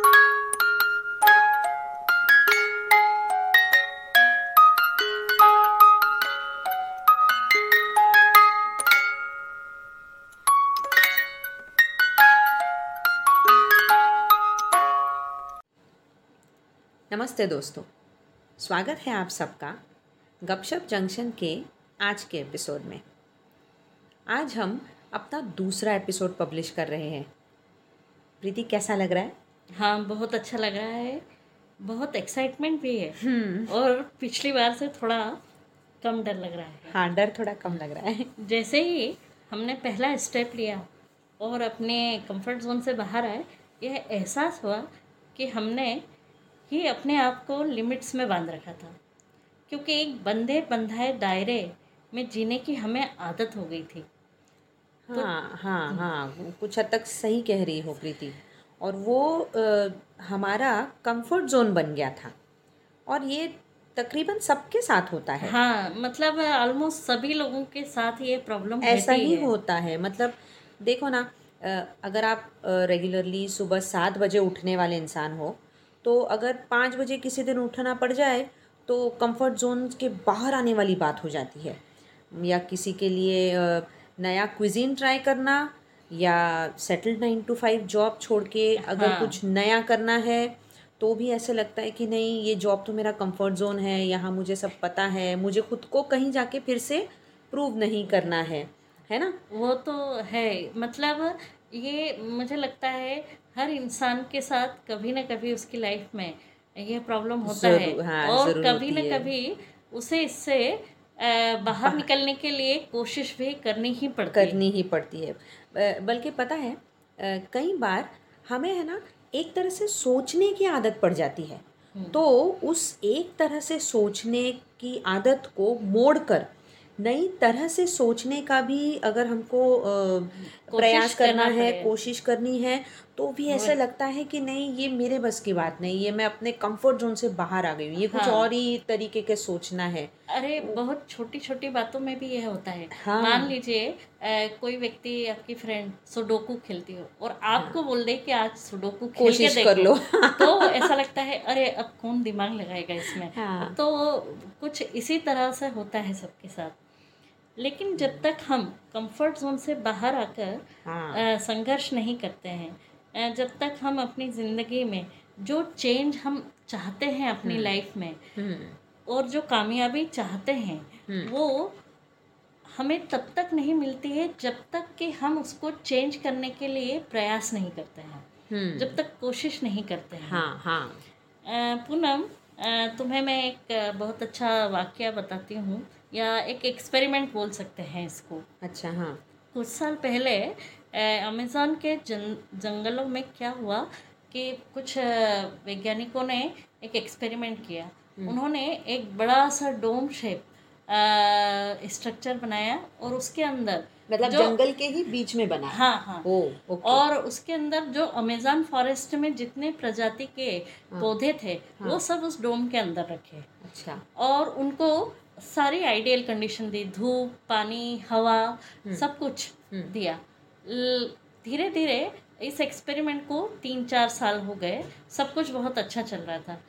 नमस्ते दोस्तों, स्वागत है आप सबका गपशप जंक्शन के आज के एपिसोड में। आज हम अपना दूसरा एपिसोड पब्लिश कर रहे हैं। प्रीति, कैसा लग रहा है? हाँ बहुत अच्छा लग रहा है। बहुत एक्साइटमेंट भी है। और पिछली बार से थोड़ा कम डर लग रहा है। हाँ डर थोड़ा कम लग रहा है। जैसे ही हमने पहला स्टेप लिया और अपने कंफर्ट जोन से बाहर आए यह एहसास हुआ कि हमने ही अपने आप को लिमिट्स में बाँध रखा था। क्योंकि एक बंधे बंधाए दायरे में जीने की हमें आदत हो गई थी। हाँ तो, हाँ हाँ कुछ हद तक सही कह रही हो प्रीति। और वो हमारा कंफर्ट जोन बन गया था। और ये तकरीबन सबके साथ होता है। हाँ मतलब ऑलमोस्ट सभी लोगों के साथ ये प्रॉब्लम ऐसा ही है। होता है। मतलब देखो ना अगर आप रेगुलरली सुबह सात बजे उठने वाले इंसान हो तो अगर पाँच बजे किसी दिन उठना पड़ जाए तो कंफर्ट जोन के बाहर आने वाली बात हो जाती है। या किसी के लिए नया क्विजीन ट्राई करना या settled nine to five job छोड़ के अगर हाँ। कुछ नया करना है तो भी ऐसे लगता है कि नहीं ये जॉब तो मेरा कंफर्ट जोन है यहाँ मुझे सब पता है मुझे खुद को कहीं जाके फिर से प्रूव नहीं करना है है ना? वो तो है मतलब ये मुझे लगता है हर इंसान के साथ कभी ना कभी उसकी लाइफ में ये प्रॉब्लम होता है। हाँ, और कभी ना कभी उसे इससे बाहर निकलने के लिए कोशिश भी करनी ही पड़ती है। करनी ही पड़ती है। बल्कि पता है कई बार हमें है ना एक तरह से सोचने की आदत पड़ जाती है। तो उस एक तरह से सोचने की आदत को मोड़ कर नई तरह से सोचने का भी अगर हमको प्रयास करना करना है कोशिश करनी है तो भी ऐसा लगता है कि नहीं ये मेरे बस की बात नहीं ये मैं अपने कंफर्ट जोन से बाहर आ गई हूँ ये हाँ। कुछ। और ही तरीके के सोचना है अरे बहुत छोटी छोटी बातों में भी यह होता है हाँ। मान लीजिए कोई व्यक्ति आपकी फ्रेंड सुडोकू खेलती हो और आपको हाँ। बोल दे कि आज सुडोकू खेल के कोशिश देखो कर लो। तो ऐसा लगता है अरे अब कौन दिमाग लगाएगा इसमें हाँ। तो कुछ इसी तरह से होता है सबके साथ लेकिन जब तक हम कंफर्ट जोन से बाहर आकर हाँ। संघर्ष नहीं करते हैं जब तक हम अपनी ज़िंदगी में जो चेंज हम चाहते हैं अपनी लाइफ में हम्म। और जो कामयाबी चाहते हैं वो हमें तब तक नहीं मिलती है जब तक कि हम उसको चेंज करने के लिए प्रयास नहीं करते हैं। हम्म। जब तक कोशिश नहीं करते हैं। हाँ हाँ। पूनम तुम्हें मैं एक बहुत अच्छा वाक्य बताती हूँ या एक एक्सपेरिमेंट बोल सकते हैं इसको। अच्छा हाँ। कुछ साल पहले अमेज़न के जन जंगलों में क्या हुआ कि कुछ वैज्ञानिकों ने एक एक्सपेरिमेंट किया। उन्होंने एक बड़ा सा डोम शेप स्ट्रक्चर बनाया और उसके अंदर मतलब जंगल के ही बीच में बना हाँ। हाँ ओ ओके। और उसके अंदर जो अमेज़न फॉरेस्ट में जितने प्रजाति के पौधे थे हाँ, वो सब उस डोम के अंदर रखे। अच्छा। और उनको सारी आइडियल कंडीशन दी धूप पानी हवा सब कुछ दिया। धीरे धीरे इस एक्सपेरिमेंट को तीन चार साल हो गए। सब कुछ बहुत अच्छा चल रहा था।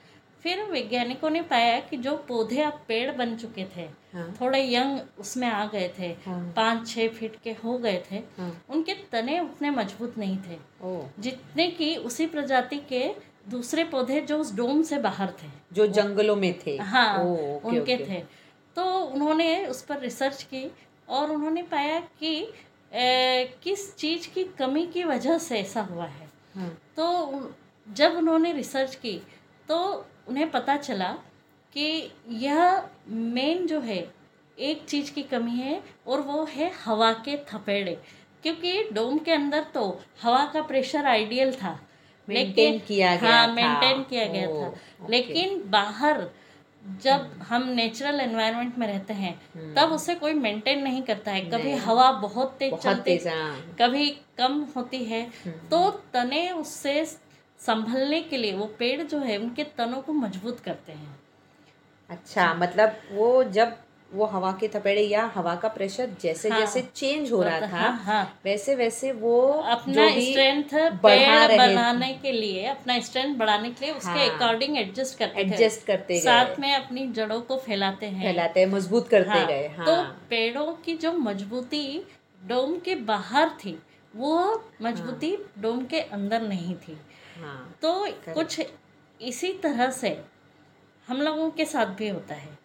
फिर वैज्ञानिकों ने पाया कि जो पौधे अब पेड़ बन चुके थे हाँ। थोड़े यंग उसमें आ गए थे हाँ। पाँच छः फीट के हो गए थे हाँ। उनके तने उतने मज़बूत नहीं थे जितने कि उसी प्रजाति के दूसरे पौधे जो उस डोम से बाहर थे जो जंगलों में थे हाँ ओ, ओके, उनके ओके। थे तो उन्होंने उस पर रिसर्च की और उन्होंने पाया कि ए, किस चीज़ की कमी की वजह से ऐसा हुआ है हाँ तो जब उन्होंने रिसर्च की तो उन्हें पता चला कि यह मेन जो है एक चीज़ की कमी है और वो है हवा के थपेड़े। क्योंकि डोम के अंदर तो हवा का प्रेशर आइडियल था। Maintain किया गया हाँ। मेंटेन किया गया था। लेकिन बाहर जब हम नेचुरल एनवायरनमेंट में रहते हैं तब उसे कोई मेंटेन नहीं करता है। कभी हवा बहुत तेज चलती हाँ। कभी कम होती है तो तने उससे संभलने के लिए वो पेड़ जो है उनके तनों को मज़बूत करते हैं। अच्छा मतलब वो जब वो हवा के थपेड़े या हवा का प्रेशर जैसे हाँ, जैसे चेंज हो रहा था हाँ, हाँ, वैसे वैसे वो अपना स्ट्रेंथ बढ़ा बनाने के लिए अपना स्ट्रेंथ बढ़ाने के लिए उसके अकॉर्डिंग हाँ। एडजस्ट करते एडजस्ट करते साथ में अपनी जड़ों को फैलाते हैं। फैलाते हैं मज़बूत करते हाँ, गए हाँ, तो हाँ। पेड़ों की जो मजबूती डोम के बाहर थी वो मजबूती डोम के अंदर नहीं थी। हाँ। तो कुछ इसी तरह से हम लोगों के साथ भी होता है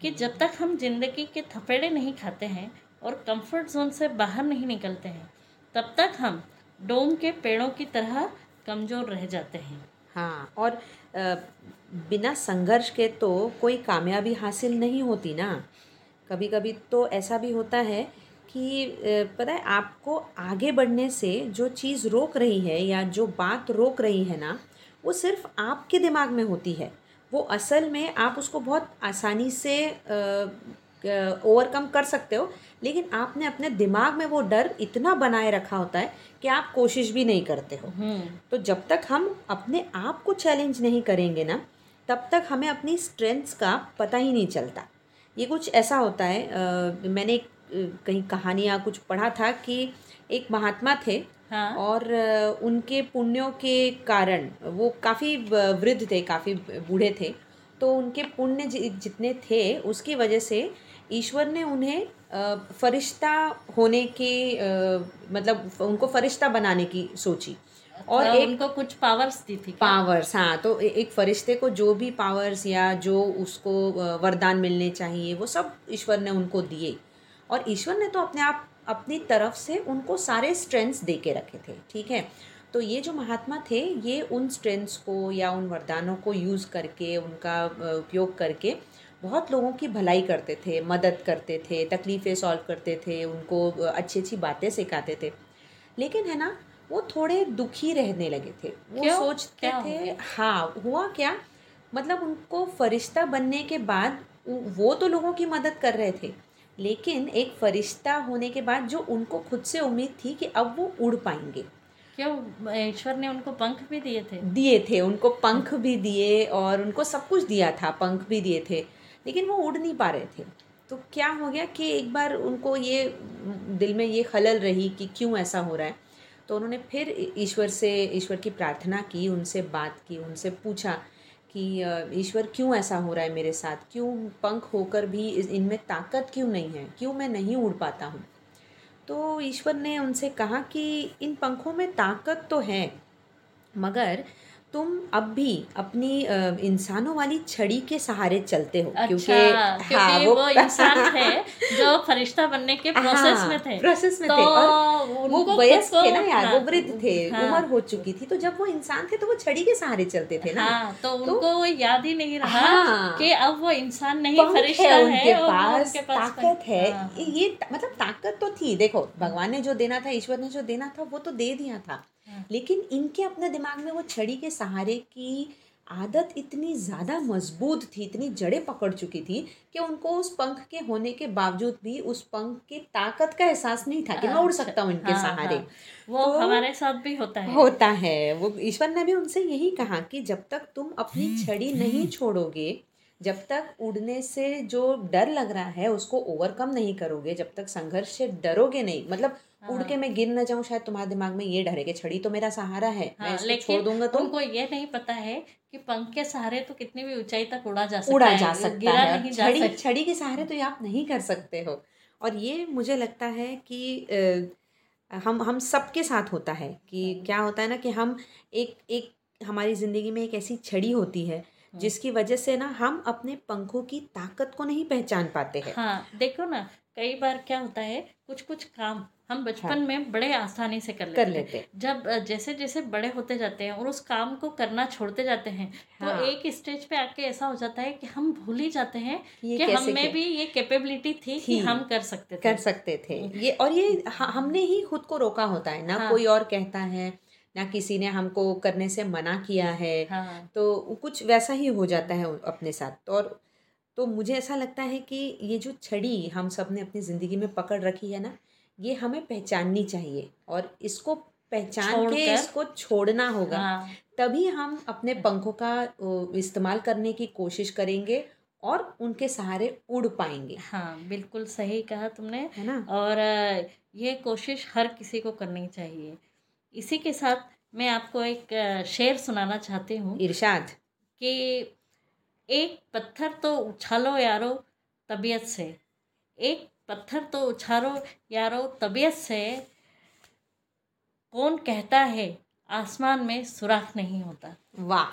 कि जब तक हम ज़िंदगी के थपेड़े नहीं खाते हैं और कंफर्ट जोन से बाहर नहीं निकलते हैं तब तक हम डोम के पेड़ों की तरह कमज़ोर रह जाते हैं। हाँ और बिना संघर्ष के तो कोई कामयाबी हासिल नहीं होती ना। कभी कभी तो ऐसा भी होता है कि पता है आपको आगे बढ़ने से जो चीज़ रोक रही है या जो बात रोक रही है ना वो सिर्फ़ आपके दिमाग में होती है। वो असल में आप उसको बहुत आसानी से ओवरकम कर सकते हो लेकिन आपने अपने दिमाग में वो डर इतना बनाए रखा होता है कि आप कोशिश भी नहीं करते हो। तो जब तक हम अपने आप को चैलेंज नहीं करेंगे ना तब तक हमें अपनी स्ट्रेंथ्स का पता ही नहीं चलता। ये कुछ ऐसा होता है अ, मैंने एक, कहीं कहानियाँ कुछ पढ़ा था कि एक महात्मा थे हाँ। और उनके पुण्यों के कारण वो काफ़ी वृद्ध थे काफ़ी बूढ़े थे। तो उनके पुण्य जितने थे उसकी वजह से ईश्वर ने उन्हें फरिश्ता होने के मतलब उनको फरिश्ता बनाने की सोची। और और एक उनको कुछ पावर्स दी थी पावर्स हाँ तो एक फरिश्ते को जो भी पावर्स या जो उसको वरदान मिलने चाहिए वो सब ईश्वर ने उनको दिए। और ईश्वर ने तो अपने आप अपनी तरफ़ से उनको सारे स्ट्रेंथ्स दे के रखे थे ठीक है? तो ये जो महात्मा थे ये उन स्ट्रेंथ्स को या उन वरदानों को यूज़ करके उनका उपयोग करके बहुत लोगों की भलाई करते थे मदद करते थे तकलीफ़ें सॉल्व करते थे उनको अच्छी अच्छी बातें सिखाते थे। लेकिन है ना वो थोड़े दुखी रहने लगे थे। वो क्यों? सोचते क्या थे हाँ हुआ क्या? मतलब उनको फरिश्ता बनने के बाद वो तो लोगों की मदद कर रहे थे। लेकिन एक फरिश्ता होने के बाद जो उनको खुद से उम्मीद थी कि अब वो उड़ पाएँगे। क्यों ईश्वर ने उनको पंख भी दिए थे? दिए थे उनको पंख भी दिए और उनको सब कुछ दिया था पंख भी दिए थे लेकिन वो उड़ नहीं पा रहे थे। तो क्या हो गया कि एक बार उनको ये दिल में ये खलल रही कि क्यों ऐसा हो रहा है? तो उन्होंने फिर ईश्वर से ईश्वर की प्रार्थना की उनसे बात की उनसे पूछा कि ईश्वर क्यों ऐसा हो रहा है मेरे साथ? क्यों पंख होकर भी इनमें ताकत क्यों नहीं है? क्यों मैं नहीं उड़ पाता हूँ? तो ईश्वर ने उनसे कहा कि इन पंखों में ताकत तो है, मगर तुम अब भी अपनी इंसानों वाली छड़ी के सहारे चलते हो अच्छा क्योंकि क्योंकि हाँ, वो, वो इंसान थे जो फरिश्ता बनने के प्रोसेस हाँ, में थे। प्रोसेस में तो थे और वो वयस्क थे ना यार हाँ, वो वृद्ध थे हाँ, उम्र हो चुकी थी तो जब वो इंसान थे तो वो छड़ी के सहारे चलते थे ना। हाँ तो उनको वो याद ही नहीं रहा हाँ। कि अब वो इंसान नहीं फरिश्ता है है उनके पास? ताकत है। हाँ, ये मतलब ताकत तो थी देखो भगवान ने जो देना था ईश्वर ने जो देना था वो तो दे दिया था। हाँ। लेकिन इनके अपने दिमाग में वो छड़ी के सहारे की आदत इतनी ज़्यादा मज़बूत थी इतनी जड़ें पकड़ चुकी थी कि उनको उस पंख के होने के बावजूद भी उस पंख की ताकत का एहसास नहीं था कि मैं उड़ सकता हूँ इनके हाँ, सहारे। हाँ। वो तो- हमारे साथ भी होता है। होता है। वो ईश्वर ने भी उनसे यही कहा कि जब तक तुम अपनी छड़ी नहीं छोड़ोगे जब तक उड़ने से जो डर लग रहा है उसको ओवरकम नहीं करोगे जब तक संघर्ष से डरोगे नहीं मतलब हाँ। उड़ के मैं गिर न जाऊँ शायद तुम्हारे दिमाग में ये डर है कि छड़ी तो मेरा सहारा है मैं हाँ, इसको लेकिन छोड़ दूँगा तो? उनको ये नहीं पता है कि पंख के सहारे तो कितनी भी ऊंचाई तक उड़ा जा सकता उड़ा है जा सकता है। जा छड़ी छड़ी के सहारे तो ये आप नहीं कर सकते हो। और ये मुझे लगता है कि हम हम सबके साथ होता है कि क्या होता है ना कि हम एक एक हमारी ज़िंदगी में एक ऐसी छड़ी होती है जिसकी वजह से ना हम अपने पंखों की ताकत को नहीं पहचान पाते हैं हाँ देखो ना कई बार क्या होता है कुछ कुछ काम हम बचपन हाँ। में बड़े आसानी से कर लेते कर लेते हैं। जब जैसे जैसे बड़े होते जाते हैं और उस काम को करना छोड़ते जाते हैं हाँ। तो हाँ। एक स्टेज पे आके ऐसा हो जाता है कि हम भूल ही जाते हैं कि हम भी ये कैपेबिलिटी थी कि हम कर सकते थे कर सकते थे ये और ये हमने ही खुद को रोका होता है ना हाँ। कोई और कहता है ना किसी ने हमको करने से मना किया है। हाँ। तो कुछ वैसा ही हो जाता है अपने साथ। और तो मुझे ऐसा लगता है कि ये जो छड़ी हम सबने अपनी ज़िंदगी में पकड़ रखी है ना ये हमें पहचाननी चाहिए और इसको पहचान के इसको छोड़ना होगा। हाँ। तभी हम अपने पंखों का इस्तेमाल करने की कोशिश करेंगे और उनके सहारे उड़ पाएँगे। हाँ बिल्कुल सही कहा तुमने। है ना? और ये कोशिश हर किसी को करनी चाहिए। इसी के साथ मैं आपको एक शेर सुनाना चाहती हूँ। इरशाद। कि एक पत्थर तो उछालो यारो तबीयत से एक पत्थर तो उछालो यारो तबीयत से कौन कहता है आसमान में सुराख नहीं होता। वाह।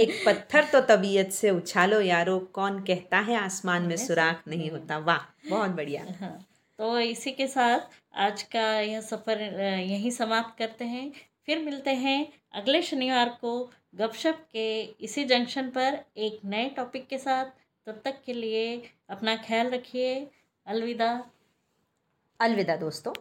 एक पत्थर तो तबीयत से उछालो यारो कौन कहता है आसमान में सुराख नहीं होता। वाह बहुत बढ़िया। हाँ। तो इसी के साथ आज का यह सफ़र यहीं समाप्त करते हैं। फिर मिलते हैं अगले शनिवार को गपशप के इसी जंक्शन पर एक नए टॉपिक के साथ। तब तक के लिए अपना ख्याल रखिए। अलविदा। अलविदा दोस्तों।